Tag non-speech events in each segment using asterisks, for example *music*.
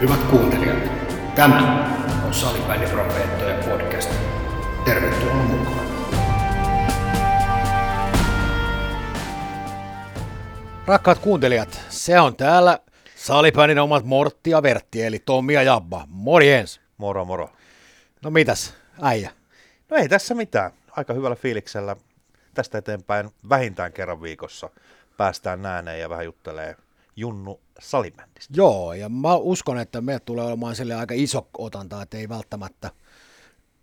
Hyvät kuuntelijat, tämä on Salibändiprofeettojen podcast. Tervetuloa mukaan. Rakkaat kuuntelijat, se on täällä Salibändin omat Mortti ja Vertti, eli Tommi ja Jabba. Morjens! Moro moro. No mitäs, äijä? No ei tässä mitään. Aika hyvällä fiiliksellä tästä eteenpäin vähintään kerran viikossa päästään ääneen ja vähän juttelee Junnu salibändistä. Joo, ja mä uskon, että me tulee olemaan sille aika iso otanta, että ei välttämättä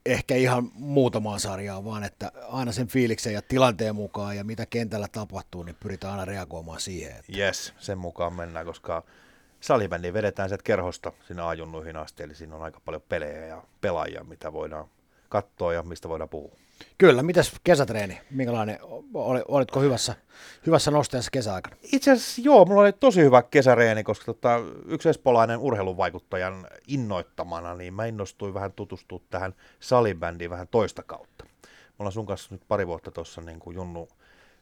ehkä ihan muutamaa sarjaa, vaan että aina sen fiiliksen ja tilanteen mukaan ja mitä kentällä tapahtuu, niin pyritään aina reagoimaan siihen. Että... Yes, sen mukaan mennään, koska salibändi vedetään sieltä kerhosta sinne ajunnuihin asti, eli siinä on aika paljon pelejä ja pelaajia, mitä voidaan katsoa ja mistä voidaan puhua. Kyllä, mitäs kesätreeni? Minkälainen, olitko hyvässä, hyvässä nosteessa kesäaikana? Itse asiassa joo, mulla oli tosi hyvä kesäreeni, koska tota, yksi espolainen urheiluvaikuttajan innoittamana, niin mä innostuin vähän tutustua tähän salibändiin vähän toista kautta. Me ollaan sun kanssa nyt pari vuotta tuossa niin kuin Junnu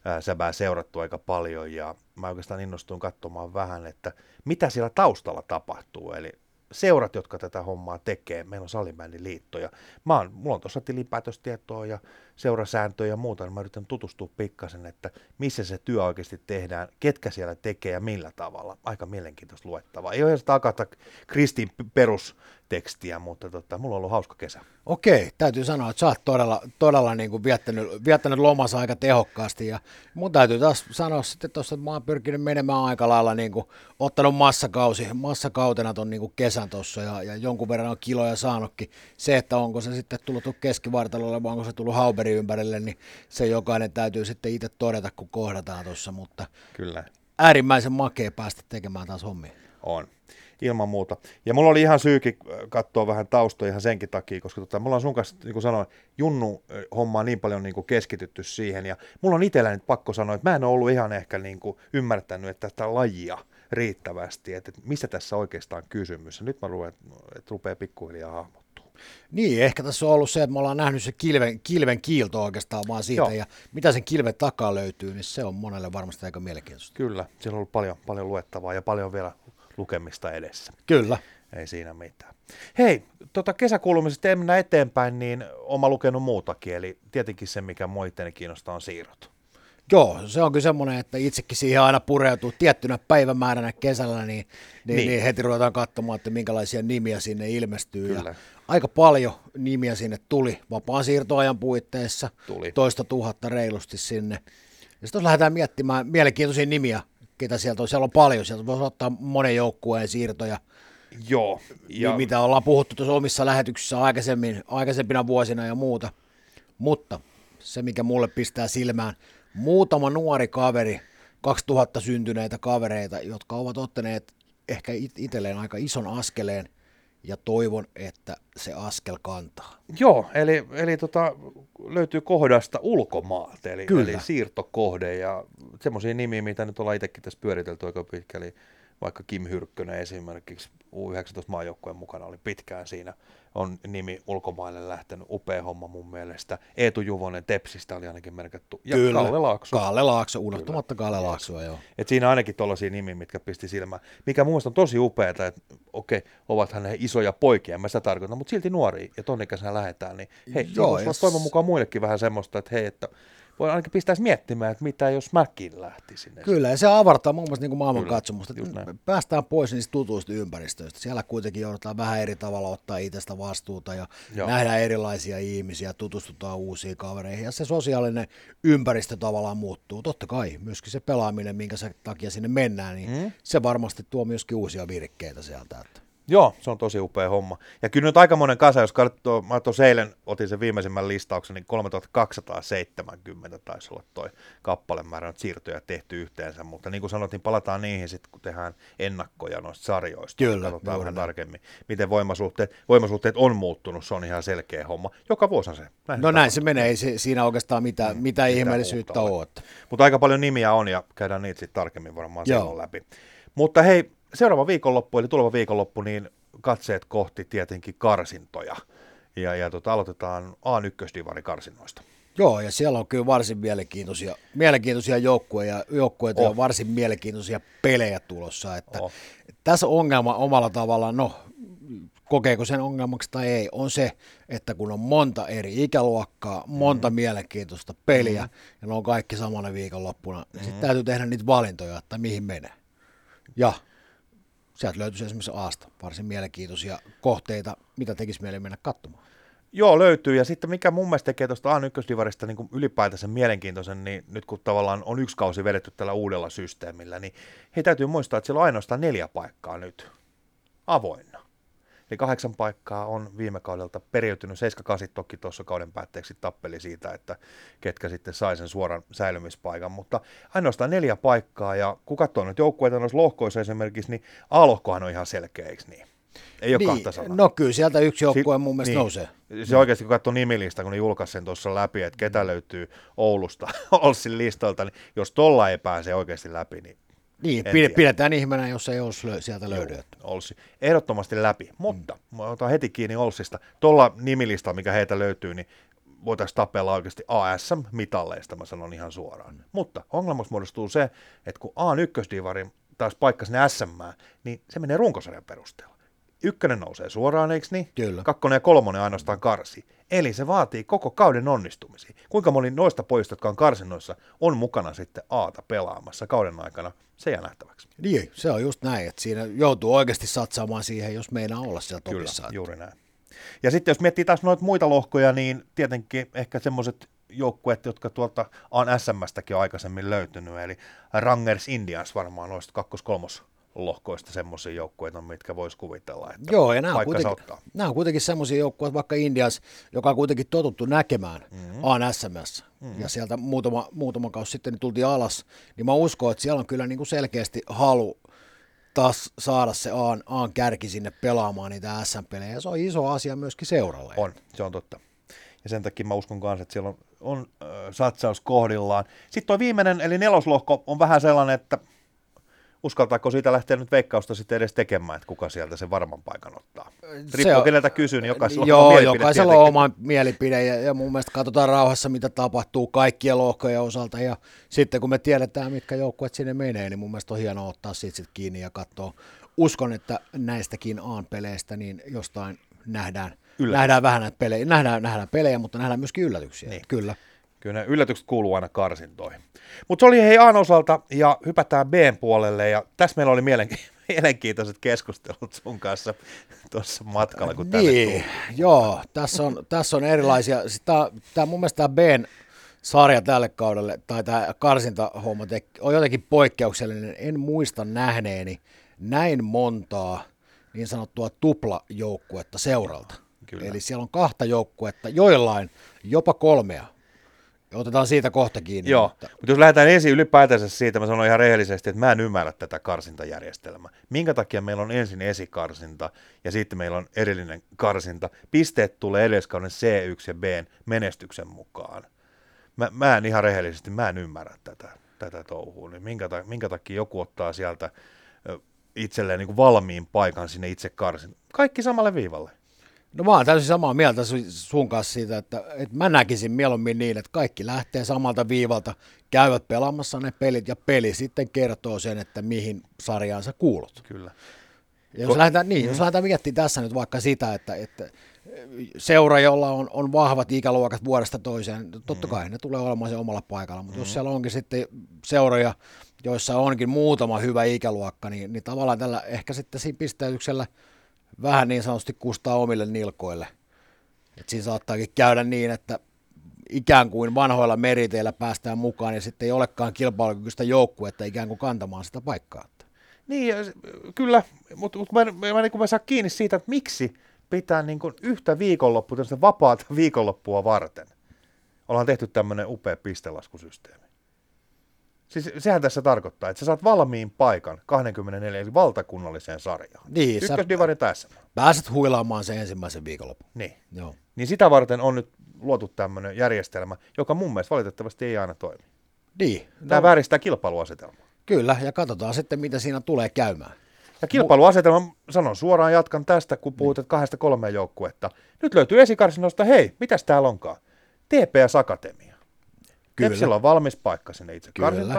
ää, Säbää seurattu aika paljon ja mä oikeastaan innostuin katsomaan vähän, että mitä siellä taustalla tapahtuu. Eli seurat, jotka tätä hommaa tekee. Meillä on salibändin liitto ja mä oon, mulla on tuossa tilinpäätöstietoa ja seurasääntöjä ja muuta, niin mä yritän tutustua pikkasen, että missä se työ oikeasti tehdään, ketkä siellä tekee ja millä tavalla. Aika mielenkiintoista luettavaa. Ei ole edes takata Kristin perustekstiä, mutta tota, mulla on ollut hauska kesä. Okei, täytyy sanoa, että sä oot todella, todella niin kuin viettänyt, viettänyt lomassa aika tehokkaasti ja mun täytyy taas sanoa sitten tuossa, että mä oon pyrkinyt menemään aika lailla niin kuin, ottanut massakausi, massakautena ton niin kuin kesän tuossa ja, ja, jonkun verran on kiloja saanutkin. Se, että onko se sitten tullut keskivartalolle vai onko se tullut Hauberin ympärille, niin se jokainen täytyy sitten itse todeta, kun kohdataan tuossa, mutta Kyllä. äärimmäisen makea päästä tekemään taas hommia. On ilman muuta. Ja mulla oli ihan syykin äh, katsoa vähän taustoja ihan senkin takia, koska tota, mulla on sun kanssa, niin kuin sanoin, Junnu äh, hommaa niin paljon niin kuin keskitytty siihen, ja mulla on itselläni pakko sanoa, että mä en ole ollut ihan ehkä niin kuin ymmärtänyt, että tätä lajia riittävästi, että, että mistä tässä oikeastaan kysymys. Ja nyt mä luen, että rupeaa pikkuhiljaa hahmottaa. Niin, ehkä tässä on ollut se, että me ollaan nähnyt se kilven, kilven kiilto oikeastaan vaan siitä, Joo. ja mitä sen kilven takaa löytyy, niin se on monelle varmasti aika mielenkiintoista. Kyllä, siellä on ollut paljon, paljon luettavaa ja paljon vielä lukemista edessä. Kyllä. Ei siinä mitään. Hei, tota kesäkuulumisesta ei mennä eteenpäin, niin oma lukenut muutakin, eli tietenkin se, mikä mua itseäni kiinnostaa, on siirrot. Joo, se on kyllä semmoinen, että itsekin siihen aina pureutuu tiettynä päivämääränä kesällä, niin, niin, niin. niin heti ruvetaan katsomaan, että minkälaisia nimiä sinne ilmestyy. Kyllä. Ja aika paljon nimiä sinne tuli vapaan siirtoajan puitteissa, tuli. toista tuhatta reilusti sinne. Ja sitten lähdetään miettimään mielenkiintoisia nimiä, ketä sieltä on. Siellä on paljon, sieltä voisi ottaa monen joukkueen siirtoja. Joo. Ja... Mitä ollaan puhuttu tuossa omissa lähetyksissä aikaisemmin, aikaisempina vuosina ja muuta. Mutta se, mikä mulle pistää silmään, muutama nuori kaveri, 2000 syntyneitä kavereita, jotka ovat ottaneet ehkä itselleen aika ison askeleen – ja toivon, että se askel kantaa. Joo, eli, eli tota, löytyy kohdasta ulkomaat, eli, eli siirtokohde ja semmoisia nimiä, mitä nyt ollaan itsekin tässä pyöritelty aika pitkälle, vaikka Kim Hyrkkönen esimerkiksi U19 maajoukkueen mukana oli pitkään siinä, on nimi ulkomaille lähtenyt, upea homma mun mielestä. Eetu Juvonen Tepsistä oli ainakin merkattu, ja Kyllä. Kalle Laakso. Kalle Laakso, unohtumatta Kalle Laaksoa, joo. Et siinä ainakin tuollaisia nimiä, mitkä pisti silmään. Mikä mun on tosi upeaa, että okei, ovathan he isoja poikia, en mä sitä tarkoita, mutta silti nuoria, ja ton ikäisenä lähdetään, niin hei, joo, jos... toivon mukaan muillekin vähän semmoista, että hei, että voi ainakin pistäisi miettimään, että mitä jos mäkin lähtisin. Kyllä, ja se avartaa muun muassa niin maailman katsomusta. Päästään pois niistä tutuista ympäristöistä. Siellä kuitenkin joudutaan vähän eri tavalla ottaa itsestä vastuuta ja Joo. nähdään erilaisia ihmisiä, tutustutaan uusiin kavereihin ja se sosiaalinen ympäristö tavallaan muuttuu. Totta kai myöskin se pelaaminen, minkä takia sinne mennään, niin mm. se varmasti tuo myöskin uusia virkkeitä sieltä. Että. Joo, se on tosi upea homma. Ja kyllä nyt aika monen kasa, jos katsoo, mä tuossa eilen otin sen viimeisimmän listauksen, niin 3270 taisi olla toi kappalemäärä nyt siirtoja tehty yhteensä, mutta niin kuin sanottiin, niin palataan niihin sitten, kun tehdään ennakkoja noista sarjoista. Kyllä. Katsotaan vähän tarkemmin, miten voimasuhteet, voimasuhteet on muuttunut, se on ihan selkeä homma. Joka vuosi se. Näin no näin se menee, ei se, siinä oikeastaan mitään, mm, mitään ihmeellisyyttä ole. Mutta aika paljon nimiä on ja käydään niitä sitten tarkemmin varmaan silloin läpi. Mutta hei, seuraava viikonloppu, eli tuleva viikonloppu, niin katseet kohti tietenkin karsintoja. Ja, ja tota, aloitetaan A1-divari karsinoista. Joo, ja siellä on kyllä varsin mielenkiintoisia, mielenkiintoisia joukkueita, joukkueita oh. ja varsin mielenkiintoisia pelejä tulossa. Että oh. Tässä ongelma omalla tavallaan, no kokeeko sen ongelmaksi tai ei, on se, että kun on monta eri ikäluokkaa, monta mm. mielenkiintoista peliä, mm. ja ne on kaikki samana viikonloppuna, niin mm. sitten täytyy tehdä niitä valintoja, että mihin menee. Ja sieltä löytyisi esimerkiksi Aasta varsin mielenkiintoisia kohteita, mitä tekisi mieli mennä katsomaan. Joo, löytyy. Ja sitten mikä mun mielestä tekee tuosta A1-divarista niin ylipäätänsä mielenkiintoisen, niin nyt kun tavallaan on yksi kausi vedetty tällä uudella systeemillä, niin he täytyy muistaa, että siellä on ainoastaan neljä paikkaa nyt avoinna. Eli kahdeksan paikkaa on viime kaudelta periytynyt, 7-8 toki tuossa kauden päätteeksi tappeli siitä, että ketkä sitten sai sen suoran säilymispaikan, mutta ainoastaan neljä paikkaa, ja kun katsoo nyt joukkueita noissa lohkoissa esimerkiksi, niin A-lohkohan on ihan selkeä, eikö niin? Ei ole niin, kahta sanaa. No kyllä sieltä yksi joukkue si- mun mielestä niin. nousee. Se oikeasti kun katsoo nimilista, kun ne julkaisi sen tuossa läpi, että ketä löytyy Oulusta *laughs* Olssin listalta, niin jos tolla ei pääse oikeasti läpi, niin niin, en pidetään ihmeenä, jos ei Ols sieltä löydy. Olssi. Ehdottomasti läpi, mutta mm. mä otan heti kiinni Olsista. Tuolla nimilista, mikä heitä löytyy, niin voitaisiin tapella oikeasti ASM-mitalleista, mä sanon ihan suoraan. Mm. Mutta ongelmaksi muodostuu se, että kun A1-divari taas paikka sinne SM, niin se menee runkosarjan perusteella ykkönen nousee suoraan, eikö niin? Kyllä. Kakkonen ja kolmonen ainoastaan karsi. Eli se vaatii koko kauden onnistumisia. Kuinka moni noista pojista, jotka on karsinnoissa, on mukana sitten Aata pelaamassa kauden aikana, se jää nähtäväksi. Niin, se on just näin, että siinä joutuu oikeasti satsaamaan siihen, jos meinaa olla siellä topissa. Kyllä, juuri näin. Ja sitten jos miettii taas noita muita lohkoja, niin tietenkin ehkä semmoiset joukkueet, jotka tuolta on SMstäkin aikaisemmin löytynyt, eli Rangers Indians varmaan noista kakkos-kolmos lohkoista semmoisia joukkueita, mitkä voisi kuvitella, että Joo, ja nämä on, kuitenkin, nämä on kuitenkin semmoisia joukkueita, vaikka Indias, joka on kuitenkin totuttu näkemään mm-hmm. ANSMS, mm-hmm. ja sieltä muutama, muutama kausi sitten niin tultiin alas, niin mä uskon, että siellä on kyllä niin kuin selkeästi halu taas saada se Aan, Aan kärki sinne pelaamaan niitä SM-pelejä, ja se on iso asia myöskin seuralle. On, se on totta. Ja sen takia mä uskon kanssa, että siellä on, on äh, satsaus kohdillaan. Sitten tuo viimeinen, eli neloslohko, on vähän sellainen, että uskaltaako siitä lähteä nyt veikkausta sitten edes tekemään, että kuka sieltä sen varman paikan ottaa? Riippuu on, keneltä kysyy, niin jokaisella joo, on jokaisella on oma mielipide ja, ja mun mielestä katsotaan rauhassa, mitä tapahtuu kaikkien lohkojen osalta ja sitten kun me tiedetään, mitkä joukkueet sinne menee, niin mun mielestä on hienoa ottaa siitä sit kiinni ja katsoa. Uskon, että näistäkin A-peleistä niin jostain nähdään, nähdään vähän näitä pelejä, nähdään, nähdään pelejä, mutta nähdään myöskin yllätyksiä. Niin. Kyllä. Kyllä ne yllätykset kuuluu aina karsintoihin. Mutta se oli hei Aan osalta ja hypätään b puolelle ja tässä meillä oli *laughs* mielenkiintoiset keskustelut sun kanssa tuossa matkalla, kun niin, tänne joo, tässä on, tässä on erilaisia, tämä mun mielestä tämä b sarja tälle kaudelle, tai tämä karsintahomma on jotenkin poikkeuksellinen. En muista nähneeni näin montaa niin sanottua tuplajoukkuetta seuralta. Kyllä. Eli siellä on kahta joukkuetta, joillain jopa kolmea Otetaan siitä kohta kiinni. Joo, mutta... mutta jos lähdetään ensin ylipäätänsä siitä, mä sanon ihan rehellisesti, että mä en ymmärrä tätä karsintajärjestelmää. Minkä takia meillä on ensin esikarsinta ja sitten meillä on erillinen karsinta. Pisteet tulee edeskauden C1 ja B menestyksen mukaan. Mä, mä en ihan rehellisesti, mä en ymmärrä tätä, tätä touhua. Niin minkä, minkä takia joku ottaa sieltä itselleen niin valmiin paikan sinne itse karsin. Kaikki samalle viivalle. No mä oon täysin samaa mieltä sun kanssa siitä, että, että mä näkisin mieluummin niin, että kaikki lähtee samalta viivalta, käyvät pelaamassa ne pelit ja peli sitten kertoo sen, että mihin sarjaan sä kuulut. Kyllä. Ja jos, Ko- lähdetään, niin, mm. jos lähdetään miettimään tässä nyt vaikka sitä, että, että seura, jolla on, on vahvat ikäluokat vuodesta toiseen, totta kai mm. ne tulee olemaan se omalla paikalla, mutta mm. jos siellä onkin sitten seuroja, joissa onkin muutama hyvä ikäluokka, niin, niin tavallaan tällä ehkä sitten siinä pisteytyksellä – vähän niin sanotusti kustaa omille nilkoille. Et siinä saattaakin käydä niin, että ikään kuin vanhoilla meriteillä päästään mukaan ja sitten ei olekaan kilpailukykyistä joukkuetta ikään kuin kantamaan sitä paikkaa. Niin, kyllä, mutta mut mä, mä, mä, niin mä saa kiinni siitä, että miksi pitää niin kuin yhtä viikonloppua, vapaata viikonloppua varten. Ollaan tehty tämmöinen upea pistelaskusysteemi. Siis sehän tässä tarkoittaa, että sä saat valmiin paikan 24 eli valtakunnalliseen sarjaan. Niin, Ykkösdivari tässä. Pääset huilaamaan sen ensimmäisen viikonlopun. Niin. Joo. Niin sitä varten on nyt luotu tämmöinen järjestelmä, joka mun mielestä valitettavasti ei aina toimi. Niin. Tämä no, vääristää kilpailuasetelmaa. Kyllä, ja katsotaan sitten, mitä siinä tulee käymään. Ja kilpailuasetelma, sanon suoraan, jatkan tästä, kun puhut, niin. kahdesta kolmeen joukkuetta. Nyt löytyy esikarsinoista, hei, mitäs täällä onkaan? TPS Akatemia. Kyllä. Tepsillä on valmis paikka sinne itse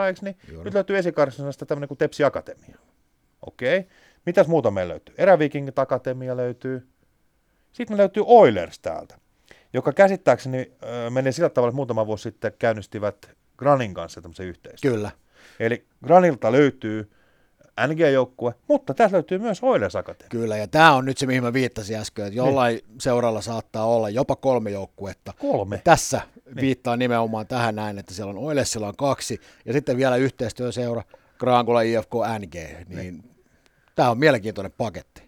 eikö niin? Juuri. Nyt löytyy esikarsinnasta tämmöinen kuin Tepsi Akatemia. Okei. Okay. Mitäs muuta meillä löytyy? Erävikingit Akatemia löytyy. Sitten me löytyy Oilers täältä, joka käsittääkseni ö, menee sillä tavalla, että muutama vuosi sitten käynnistivät Granin kanssa tämmöisen yhteistyön. Kyllä. Eli Granilta löytyy NG-joukkue, mutta tässä löytyy myös Oilers Akatemia. Kyllä, ja tämä on nyt se, mihin mä viittasin äsken, että jollain seuralla saattaa olla jopa kolme joukkuetta. Kolme. Tässä viittaa nimenomaan tähän näin, että siellä on Oilesilla on kaksi, ja sitten vielä yhteistyöseura Graangula IFK NG, niin tämä on mielenkiintoinen paketti.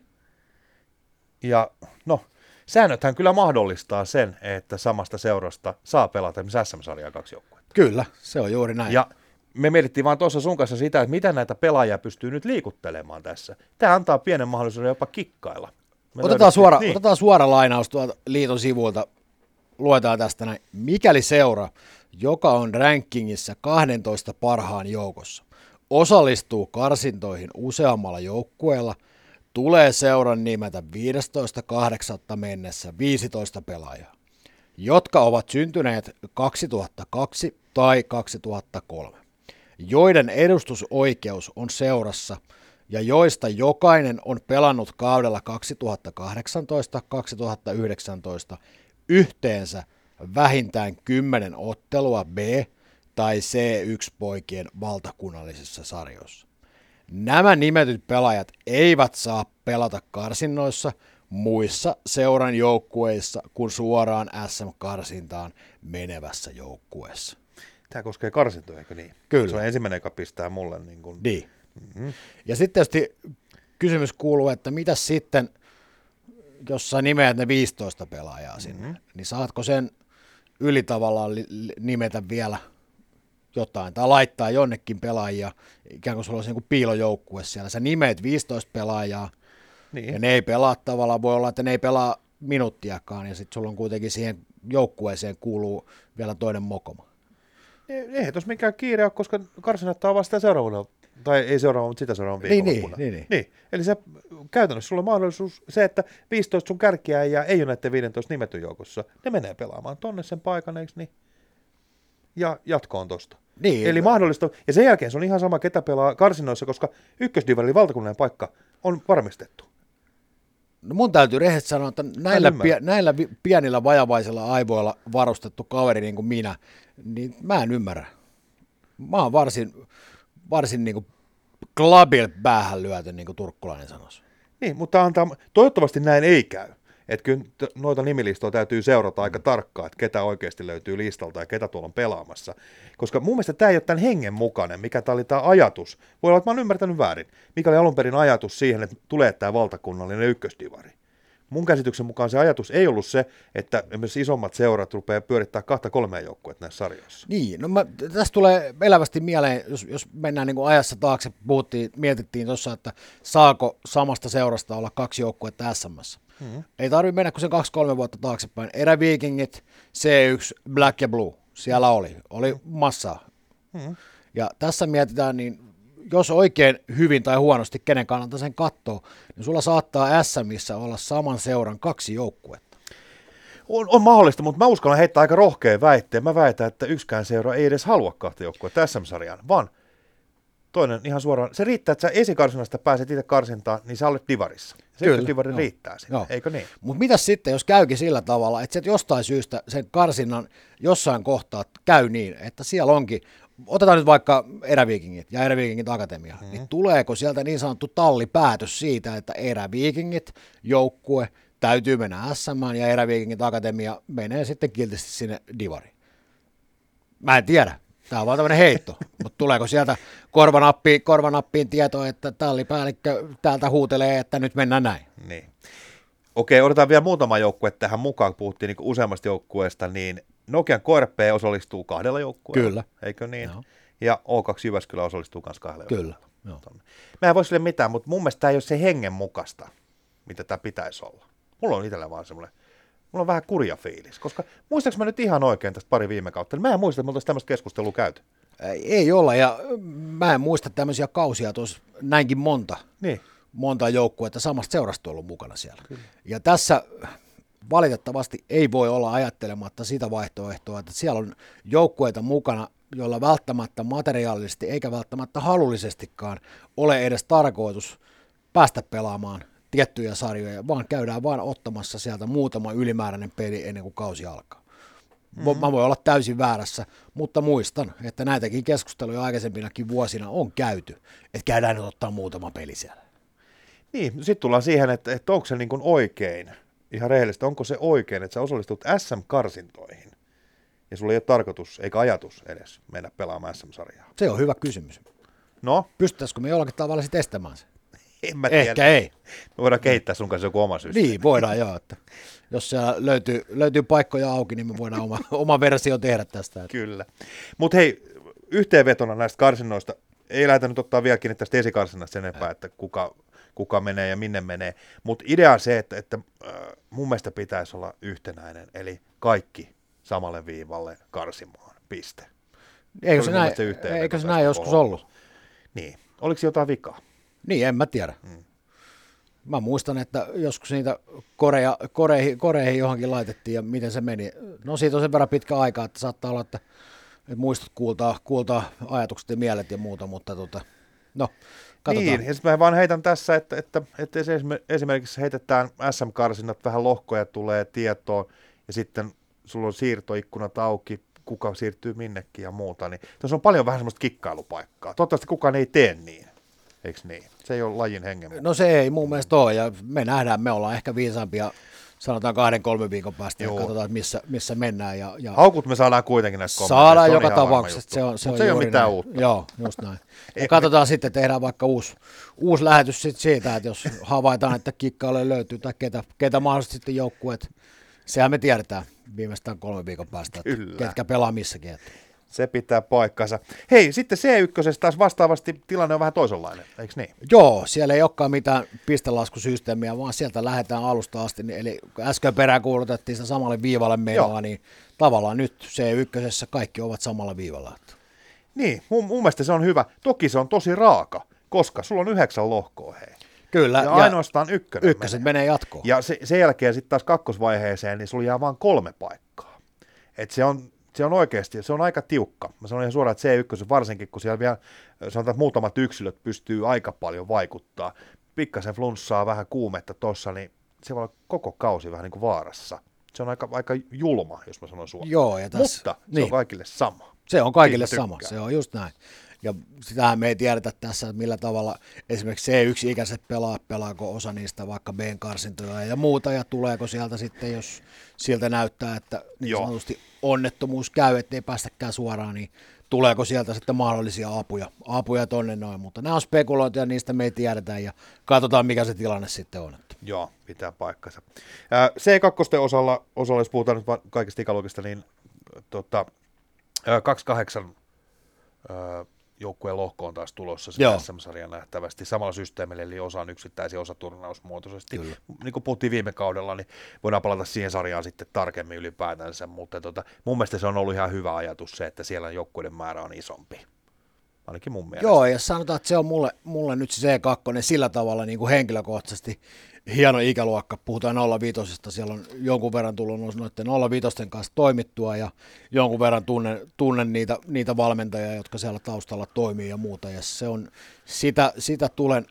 Ja no, säännöthän kyllä mahdollistaa sen, että samasta seurasta saa pelata esimerkiksi SM-sarjaa kaksi joukkuetta. Kyllä, se on juuri näin. Ja me mietittiin vaan tuossa sun kanssa sitä, että mitä näitä pelaajia pystyy nyt liikuttelemaan tässä. Tämä antaa pienen mahdollisuuden jopa kikkailla. Me otetaan, löydettiin- suora, niin. otetaan suora lainaus tuolta liiton sivuilta. Luetaan tästä näin. Mikäli seura, joka on rankingissa 12 parhaan joukossa, osallistuu karsintoihin useammalla joukkueella, tulee seuran nimetä 15.8. mennessä 15 pelaajaa, jotka ovat syntyneet 2002 tai 2003, joiden edustusoikeus on seurassa ja joista jokainen on pelannut kaudella 2018-2019 yhteensä vähintään 10 ottelua B- tai C1-poikien valtakunnallisissa sarjoissa. Nämä nimetyt pelaajat eivät saa pelata karsinnoissa muissa seuran joukkueissa kuin suoraan SM-karsintaan menevässä joukkueessa. Tämä koskee karsintoja, eikö niin? Kyllä. Se on ensimmäinen, joka pistää mulle niin kuin... Niin. Mm-hmm. Ja sitten tietysti kysymys kuuluu, että mitä sitten, jos sä nimeät ne 15 pelaajaa sinne, mm-hmm. niin saatko sen yli tavallaan li- li- nimetä vielä jotain, tai laittaa jonnekin pelaajia, ikään kuin sulla olisi niin piilojoukkue siellä. Sä nimeet 15 pelaajaa, Niin. ja ne ei pelaa tavallaan, voi olla, että ne ei pelaa minuuttiakaan, ja sitten sulla on kuitenkin siihen joukkueeseen kuuluu vielä toinen mokoma. Ei- Eihän tuossa mikään kiire ole, koska karsinat on vasta seuraavana, tai ei seuraavana, mutta sitä seuraavana Niin, viikonloppuna. niin, niin, niin. Eli se, käytännössä sulla on mahdollisuus se, että 15 sun kärkiä ja ei ole näiden 15 nimetyn joukossa. Ne menee pelaamaan tonne sen paikan, eikö niin? Ja jatkoon tosta. Niin. Eli mahdollista, ja sen jälkeen se on ihan sama, ketä pelaa karsinoissa, koska ykkösdivarin valtakunnallinen paikka on varmistettu. No mun täytyy rehellisesti sanoa, että näillä, pie, näillä pienillä vajavaisilla aivoilla varustettu kaveri niin kuin minä, niin mä en ymmärrä. Mä oon varsin, varsin niin kuin klabil päähän lyöty, niin kuin turkkulainen sanoisi. Niin, mutta antaa, toivottavasti näin ei käy. Että kyllä noita nimilistoja täytyy seurata aika tarkkaan, että ketä oikeasti löytyy listalta ja ketä tuolla on pelaamassa. Koska mun mielestä tämä ei ole tämän hengen mukainen, mikä tämä oli tämä ajatus. Voi olla, että mä oon ymmärtänyt väärin. Mikä oli alun perin ajatus siihen, että tulee tämä valtakunnallinen ykkösdivari. Mun käsityksen mukaan se ajatus ei ollut se, että esimerkiksi isommat seurat rupeaa pyörittää kahta kolmea joukkuetta näissä sarjoissa. Niin, no mä, tästä tulee elävästi mieleen, jos, jos mennään niin kuin ajassa taakse, puhuttiin, mietittiin tuossa, että saako samasta seurasta olla kaksi joukkuetta SMS. Mm-hmm. Ei tarvitse mennä kuin sen kaksi-kolme vuotta taaksepäin. Eräviikingit, C1, Black ja Blue, siellä oli, oli massaa. Mm-hmm. Ja tässä mietitään, niin jos oikein hyvin tai huonosti kenen kannalta sen katsoo, niin sulla saattaa SMissä olla saman seuran kaksi joukkuetta. On, on mahdollista, mutta mä uskallan heittää aika rohkeen väitteen. Mä väitän, että yksikään seura ei edes halua kahta joukkuetta SM-sarjaan, vaan toinen ihan suoraan. Se riittää, että sä esikarsinnasta pääset itse karsintaan, niin sä olet divarissa. Se Kyllä, divari joo. riittää sinne, Joo. eikö niin? Mutta mitä sitten, jos käykin sillä tavalla, että se jostain syystä sen karsinnan jossain kohtaa käy niin, että siellä onkin, otetaan nyt vaikka eräviikingit ja eräviikingit akatemia, mm-hmm. niin tuleeko sieltä niin sanottu tallipäätös siitä, että eräviikingit joukkue täytyy mennä SM ja eräviikingit akatemia menee sitten kiltisti sinne divariin? Mä en tiedä. Tämä on vaan tämmöinen heitto, *laughs* mutta tuleeko sieltä korvanappiin, korvanappiin tieto, että tallipäällikkö täältä huutelee, että nyt mennään näin? Niin. Okei, otetaan vielä muutama joukkue tähän mukaan, kun puhuttiin niin useammasta joukkueesta, niin Nokian KRP osallistuu kahdella joukkueella. Kyllä. Eikö niin? Joo. Ja O2 Jyväskylä osallistuu myös kahdella Kyllä. joukkueella. Joo. Mä en voi sille mitään, mutta mun mielestä tämä ei ole se hengen mukaista, mitä tämä pitäisi olla. Mulla on itsellä vaan semmoinen, mulla on vähän kurja fiilis, koska muistaaks mä nyt ihan oikein tästä pari viime kautta, niin mä en muista, että me oltaisiin tämmöistä keskustelua käyty. Ei- Ei olla, ja mä en muista tämmöisiä kausia tuossa näinkin monta, Niin. monta joukkuetta samasta seurasta ollut mukana siellä. Kyllä. Ja tässä valitettavasti ei voi olla ajattelematta sitä vaihtoehtoa, että siellä on joukkueita mukana, joilla välttämättä materiaalisesti eikä välttämättä halullisestikaan ole edes tarkoitus päästä pelaamaan tiettyjä sarjoja, vaan käydään vain ottamassa sieltä muutama ylimääräinen peli ennen kuin kausi alkaa. Mm-hmm. Mä voin olla täysin väärässä, mutta muistan, että näitäkin keskusteluja aikaisempinakin vuosina on käyty, että käydään nyt ottaa muutama peli siellä. Niin, sitten tullaan siihen, että, että onko se niin kuin oikein, ihan rehellisesti, onko se oikein, että sä osallistut SM-karsintoihin ja sulla ei ole tarkoitus eikä ajatus edes mennä pelaamaan SM-sarjaa? Se on hyvä kysymys. No? Pystyttäisikö me jollakin tavalla sitten estämään se? *laughs* En mä tiedä. Ehkä ei. Me voidaan kehittää sun kanssa joku oma systeemi. Niin, voidaan joo. Että jos siellä löytyy, löytyy paikkoja auki, niin me voidaan oma, *laughs* oma versio tehdä tästä. Että. Kyllä. Mutta hei, yhteenvetona näistä karsinnoista, ei lähdetä nyt ottaa vielä kiinni tästä esikarsinnasta sen enempää, että kuka, kuka menee ja minne menee. Mutta idea on se, että, että äh, mun mielestä pitäisi olla yhtenäinen, eli kaikki samalle viivalle karsimaan, piste. Eikö Se se, näin, se eikö se näin joskus ollut? Niin. Oliko jotain vikaa? Niin, en mä tiedä. Mm. Mä muistan, että joskus niitä koreja, koreihin, koreihin johonkin laitettiin ja miten se meni. No siitä on sen verran pitkä aika, että saattaa olla, että, että muistot kuultaa, kuultaa ajatukset ja mielet ja muuta, mutta tota, no, katsotaan. Niin, ja sitten mä vaan heitän tässä, että, että, että esimerk- esimerkiksi heitetään SM-karsinnat, vähän lohkoja tulee tietoon, ja sitten sulla on siirtoikkunat auki, kuka siirtyy minnekin ja muuta, niin tässä on paljon vähän semmoista kikkailupaikkaa. Toivottavasti kukaan ei tee niin, eikö niin? Se ei ole lajin hengen. No se ei mun mielestä ole, ja me nähdään, me ollaan ehkä viisaampia, sanotaan kahden, kolmen viikon päästä, Joo. ja katsotaan, missä, missä mennään. Ja, ja Haukut me saadaan kuitenkin näistä kommenteista, saadaan joka tapauksessa, se on, se Mut on se ei ole mitään näin. uutta. Joo, just näin. *laughs* Ja katsotaan sitten, tehdään vaikka uusi, uusi lähetys sit siitä, että jos havaitaan, että kikkaalle löytyy tai ketä, ketä mahdollisesti sitten joukkueet, sehän me tiedetään viimeistään kolmen viikon päästä, että Kyllä. ketkä pelaa missäkin. Että. Se pitää paikkansa. Hei, sitten C1 taas vastaavasti tilanne on vähän toisenlainen, eikö niin? Joo, siellä ei olekaan mitään pistelaskusysteemiä, vaan sieltä lähdetään alusta asti. Niin- Eli äsken perään kuulutettiin sitä samalle viivalle menoa, Joo. niin tavallaan nyt C1 kaikki ovat samalla viivalla. Niin, mun, mun mielestä se on hyvä. Toki se on tosi raaka, koska sulla on yhdeksän lohkoa, hei. Kyllä, Ja, ja ainoastaan ykkönen ykköset menee. menee jatkoon. Ja se, sen jälkeen sitten taas kakkosvaiheeseen, niin sulla jää vain kolme paikkaa. Et se on, se on oikeasti, se on aika tiukka. Mä sanon ihan suoraan, että C1 varsinkin, kun siellä vielä sanotaan, että muutamat yksilöt pystyy aika paljon vaikuttaa. Pikkasen flunssaa, vähän kuumetta tossa, niin se voi olla koko kausi vähän niin kuin vaarassa. Se on aika, aika julma, jos mä sanon suoraan. Joo, ja tässä, Mutta se niin. on kaikille sama. Se on kaikille Siitä sama, se on just näin. Ja sitähän me ei tiedetä tässä, että millä tavalla esimerkiksi C1-ikäiset pelaa, pelaako osa niistä vaikka B-karsintoja ja muuta, ja tuleeko sieltä sitten, jos siltä näyttää, että niin Joo. sanotusti onnettomuus käy, ettei päästäkään suoraan, niin tuleeko sieltä sitten mahdollisia apuja, apuja tonne noin, mutta nämä on spekulointia, niistä me ei tiedetä, ja katsotaan mikä se tilanne sitten on. Joo, pitää paikkansa. Ää, C2 osalla, osalla, jos puhutaan nyt kaikista ikäluokista, niin tota, ää, 28 ää, joukkueen lohko on taas tulossa se Joo. SM-sarja nähtävästi samalla systeemillä, eli osa on yksittäisiä, osa turnausmuotoisesti. Kyllä. Niin kuin puhuttiin viime kaudella, niin voidaan palata siihen sarjaan sitten tarkemmin ylipäätänsä, mutta tota, mun mielestä se on ollut ihan hyvä ajatus se, että siellä joukkueiden määrä on isompi. Ainakin mun mielestä. Joo, ja sanotaan, että se on mulle, mulle nyt se C2 sillä tavalla niin kuin henkilökohtaisesti hieno ikäluokka. Puhutaan 05, siellä on jonkun verran tullut noiden 05 kanssa toimittua ja jonkun verran tunnen, tunnen niitä, niitä valmentajia, jotka siellä taustalla toimii ja muuta. Ja se on, sitä, sitä tulen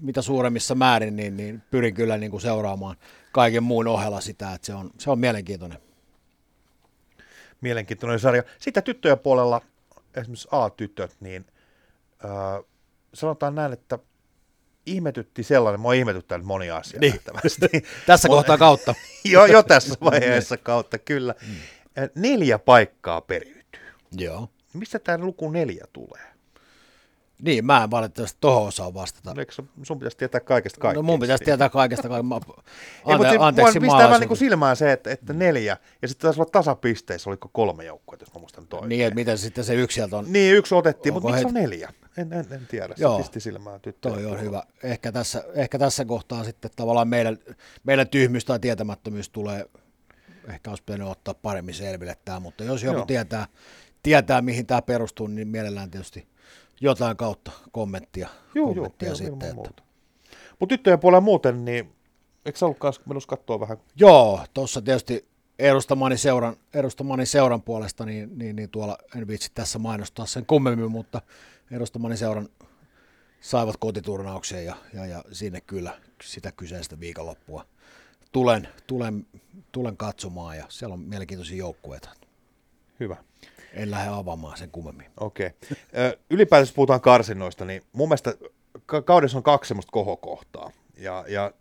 mitä suuremmissa määrin, niin, niin pyrin kyllä niin kuin seuraamaan kaiken muun ohella sitä, että se on, se on mielenkiintoinen. mielenkiintoinen sarja. Sitten tyttöjen puolella, esimerkiksi A-tytöt, niin äh, sanotaan näin, että ihmetytti sellainen, mua ihmetyttää nyt moni asia Niin. nähtävästi. *laughs* Tässä kohtaa kautta. *laughs* jo, jo tässä *laughs* vaiheessa kautta, kyllä. Äh, Neljä paikkaa periytyy. Joo. Mistä tämä luku neljä tulee? Niin, mä en valitettavasti tohon osaa vastata. No, eikö sun- sun pitäisi tietää kaikesta kaikkea? No mun pitäisi tietää kaikesta. Kaiken. Mä, Ei, mutta ante, siis anteeksi mua pistää vähän niin kuin silmään se, että, että neljä, ja sitten taisi olla tasapisteissä, oliko kolme joukkuetta, jos mä muistan toinen. Niin, että miten sitten se yksi sieltä on. Niin, yksi otettiin, mutta miksi on neljä? En, en, en tiedä, se Joo. pisti silmään tyttöjen Toi on hyvä. Ehkä tässä, ehkä tässä kohtaa sitten tavallaan meidän, meidän tyhmyys tai tietämättömyys tulee, ehkä olisi pitänyt ottaa paremmin selville tämä, mutta jos joku Joo. tietää, tietää, mihin tämä perustuu, niin mielellään tietysti jotain kautta kommenttia, Joo, kommenttia joo, sitten. Että, muuta. Mutta tyttöjen puolella muuten, niin eikö sä ollut menossa katsoa vähän? Joo, tuossa tietysti edustamani seuran, edustamani seuran puolesta, niin, niin, niin tuolla en viitsi tässä mainostaa sen kummemmin, mutta edustamani seuran saivat kotiturnauksen ja, ja, ja sinne kyllä sitä kyseistä viikonloppua tulen, tulen, tulen katsomaan ja siellä on mielenkiintoisia joukkueita. Hyvä. En lähde avaamaan sen kummemmin. Okei. Okay. Ylipäätään jos puhutaan karsinnoista, niin mun mielestä kaudessa on kaksi semmoista kohokohtaa. Ja, ja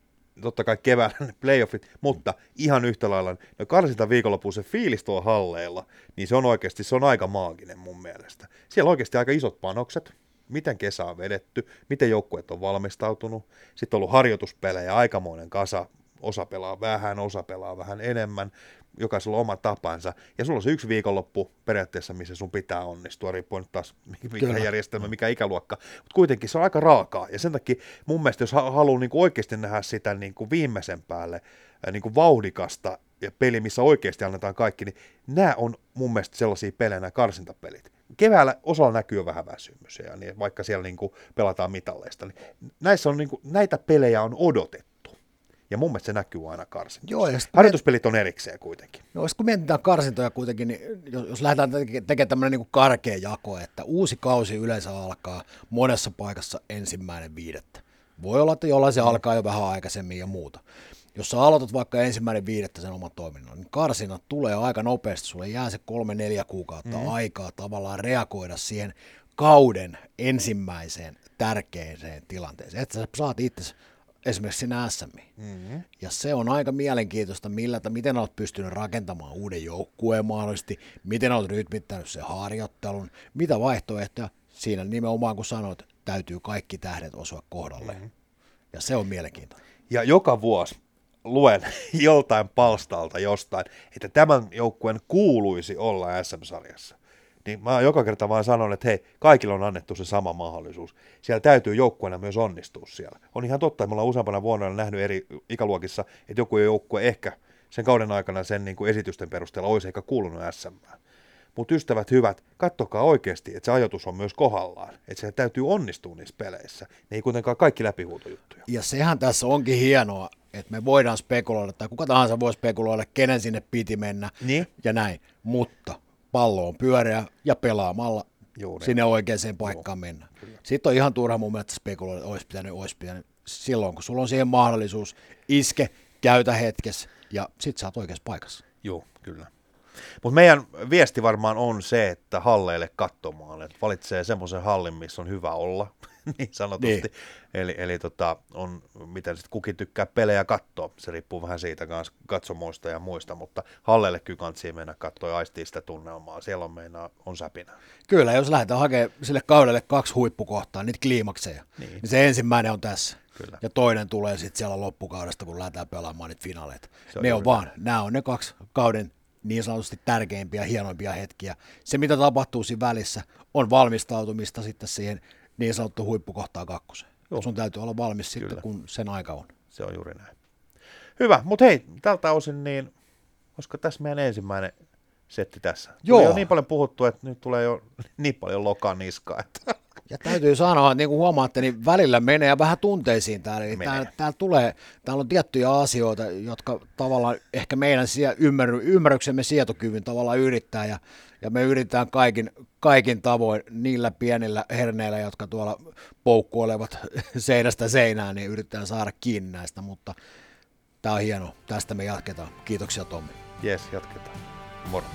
totta kai keväällä ne playoffit, mutta ihan yhtä lailla no karsinta viikonloppuun se fiilis tuolla halleilla, niin se on oikeasti, se on aika maaginen mun mielestä. Siellä on oikeasti aika isot panokset, miten kesä on vedetty, miten joukkueet on valmistautunut, sitten on ollut harjoituspelejä, aikamoinen kasa, osa pelaa vähän, osa pelaa vähän enemmän, jokaisella on oma tapansa, ja sulla on se yksi viikonloppu periaatteessa, missä sun pitää onnistua, riippuen nyt taas mikä Kyllä. järjestelmä, mikä ikäluokka, mutta kuitenkin se on aika raakaa, ja sen takia mun mielestä, jos haluaa niin oikeasti nähdä sitä niin kuin viimeisen päälle niin kuin vauhdikasta ja peli, missä oikeasti annetaan kaikki, niin nämä on mun mielestä sellaisia pelejä, nämä karsintapelit. Keväällä osalla näkyy jo vähän väsymys, ja niin, vaikka siellä niin kuin pelataan mitalleista, niin näissä on, niin kuin, näitä pelejä on odotettu ja mun mielestä se näkyy aina karsintoissa. Joo, ja Harjoituspelit on erikseen kuitenkin. Joo, kun mietitään karsintoja kuitenkin, niin jos, jos lähdetään tekemään tämmöinen niin karkea jako, että uusi kausi yleensä alkaa monessa paikassa ensimmäinen viidettä. Voi olla, että jollain se mm. alkaa jo vähän aikaisemmin ja muuta. Jos sä aloitat vaikka ensimmäinen viidettä sen oman toiminnan, niin karsinat tulee aika nopeasti. Sulle jää se kolme, neljä kuukautta mm. aikaa tavallaan reagoida siihen kauden ensimmäiseen tärkeäseen tilanteeseen. Että sä saat itse esimerkiksi sinä SM. Mm-hmm. Ja se on aika mielenkiintoista, millä, että miten olet pystynyt rakentamaan uuden joukkueen mahdollisesti, miten olet rytmittänyt sen harjoittelun, mitä vaihtoehtoja. Siinä nimenomaan kun sanoit, täytyy kaikki tähdet osua kohdalle. Mm-hmm. Ja se on mielenkiintoista. Ja joka vuosi luen *laughs* joltain palstalta jostain, että tämän joukkueen kuuluisi olla SM-sarjassa niin mä joka kerta vaan sanon, että hei, kaikille on annettu se sama mahdollisuus. Siellä täytyy joukkueena myös onnistua siellä. On ihan totta, että me ollaan useampana vuonna nähnyt eri ikäluokissa, että joku joukkue ehkä sen kauden aikana sen niin kuin esitysten perusteella olisi ehkä kuulunut SM. Mutta ystävät hyvät, kattokaa oikeasti, että se ajatus on myös kohdallaan, että se täytyy onnistua niissä peleissä. Ne ei kuitenkaan kaikki läpihuutojuttuja. Ja sehän tässä onkin hienoa, että me voidaan spekuloida, tai kuka tahansa voi spekuloida, kenen sinne piti mennä niin? ja näin. Mutta pallo on pyöreä ja pelaamalla Juuri. sinne oikeaan paikkaan Joo, mennä. Kyllä. Sitten on ihan turha mun mielestä spekuloida, että olisi pitänyt, olisi pitänyt. Silloin, kun sulla on siihen mahdollisuus, iske, käytä hetkessä ja sitten sä oot oikeassa paikassa. Joo, kyllä. Mutta meidän viesti varmaan on se, että halleille katsomaan, että valitsee semmoisen hallin, missä on hyvä olla, *laughs* niin sanotusti. Niin. Eli, eli tota, on, miten sitten kukin tykkää pelejä katsoa, se riippuu vähän siitä kanssa katsomoista ja muista, mutta halleille kyllä kansi mennä katsoa ja aistii sitä tunnelmaa, siellä on meinaa, on säpinä. Kyllä, jos lähdetään hakemaan sille kaudelle kaksi huippukohtaa, niitä kliimakseja, niin, niin se ensimmäinen on tässä. Kyllä. Ja toinen tulee sitten siellä loppukaudesta, kun lähdetään pelaamaan niitä finaaleita. On ne on vaan, nämä on ne kaksi kauden niin sanotusti tärkeimpiä, hienoimpia hetkiä. Se, mitä tapahtuu siinä välissä, on valmistautumista sitten siihen niin sanottu huippukohtaa kakkoseen. Joo. Sun täytyy olla valmis Kyllä. sitten, kun sen aika on. Se on juuri näin. Hyvä, mutta hei, tältä osin niin, koska tässä meidän ensimmäinen setti tässä. Joo. Tuli jo niin paljon puhuttu, että nyt tulee jo *laughs* niin paljon lokan niskaa. Että. Ja täytyy sanoa, että niin kuin huomaatte, niin välillä menee vähän tunteisiin täällä. Eli täällä, täällä, tulee, täällä on tiettyjä asioita, jotka tavallaan ehkä meidän ymmärry, ymmärryksemme sietokyvyn tavallaan yrittää. Ja, ja me yritetään kaikin, kaikin tavoin niillä pienillä herneillä, jotka tuolla poukkuolevat *laughs* seinästä seinään, niin yritetään saada kiinni näistä. Mutta tämä on hieno. Tästä me jatketaan. Kiitoksia Tommi. Jes, jatketaan. Moro.